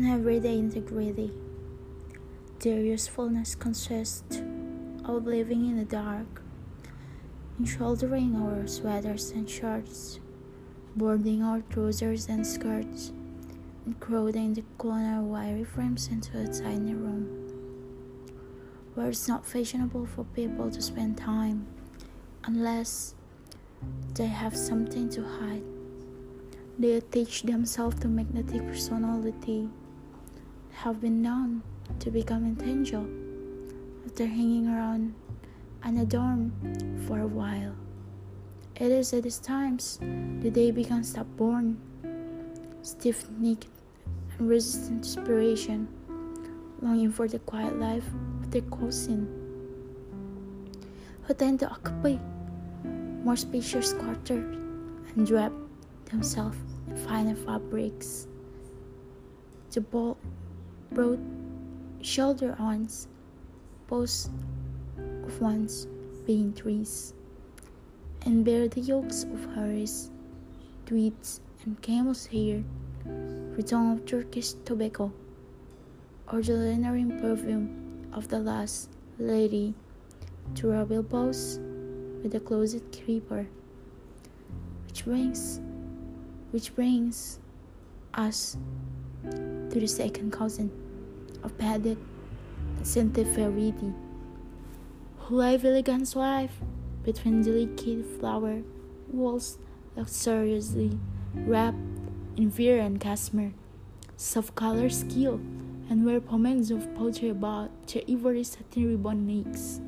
and everyday integrity. Their usefulness consists of living in the dark, in shouldering our sweaters and shirts, boarding our trousers and skirts, and crowding the corner wiry frames into a tiny room where it's not fashionable for people to spend time unless they have something to hide. They teach themselves to magnetic personality, have been known to become intangible after hanging around unadorned for a while. It is at these times that they become stubborn, stiff necked, and resistant to inspiration, longing for the quiet life of their cousin, who tend to occupy more spacious quarters and wrap themselves in finer fabrics. The bold, broad shoulder arms, post of ones being trees, and bear the yokes of Harris, tweeds, and camel's hair, tongue of Turkish tobacco, or the lingering perfume of the last lady to rub elbows with the closet creeper, which brings, which brings us to the second cousin of Paddet, Santeferidi, who lived elegant life between delicate flower walls luxuriously wrapped in veer and cashmere, soft color skill, and where pomades of poetry about their ivory satin ribbon necks.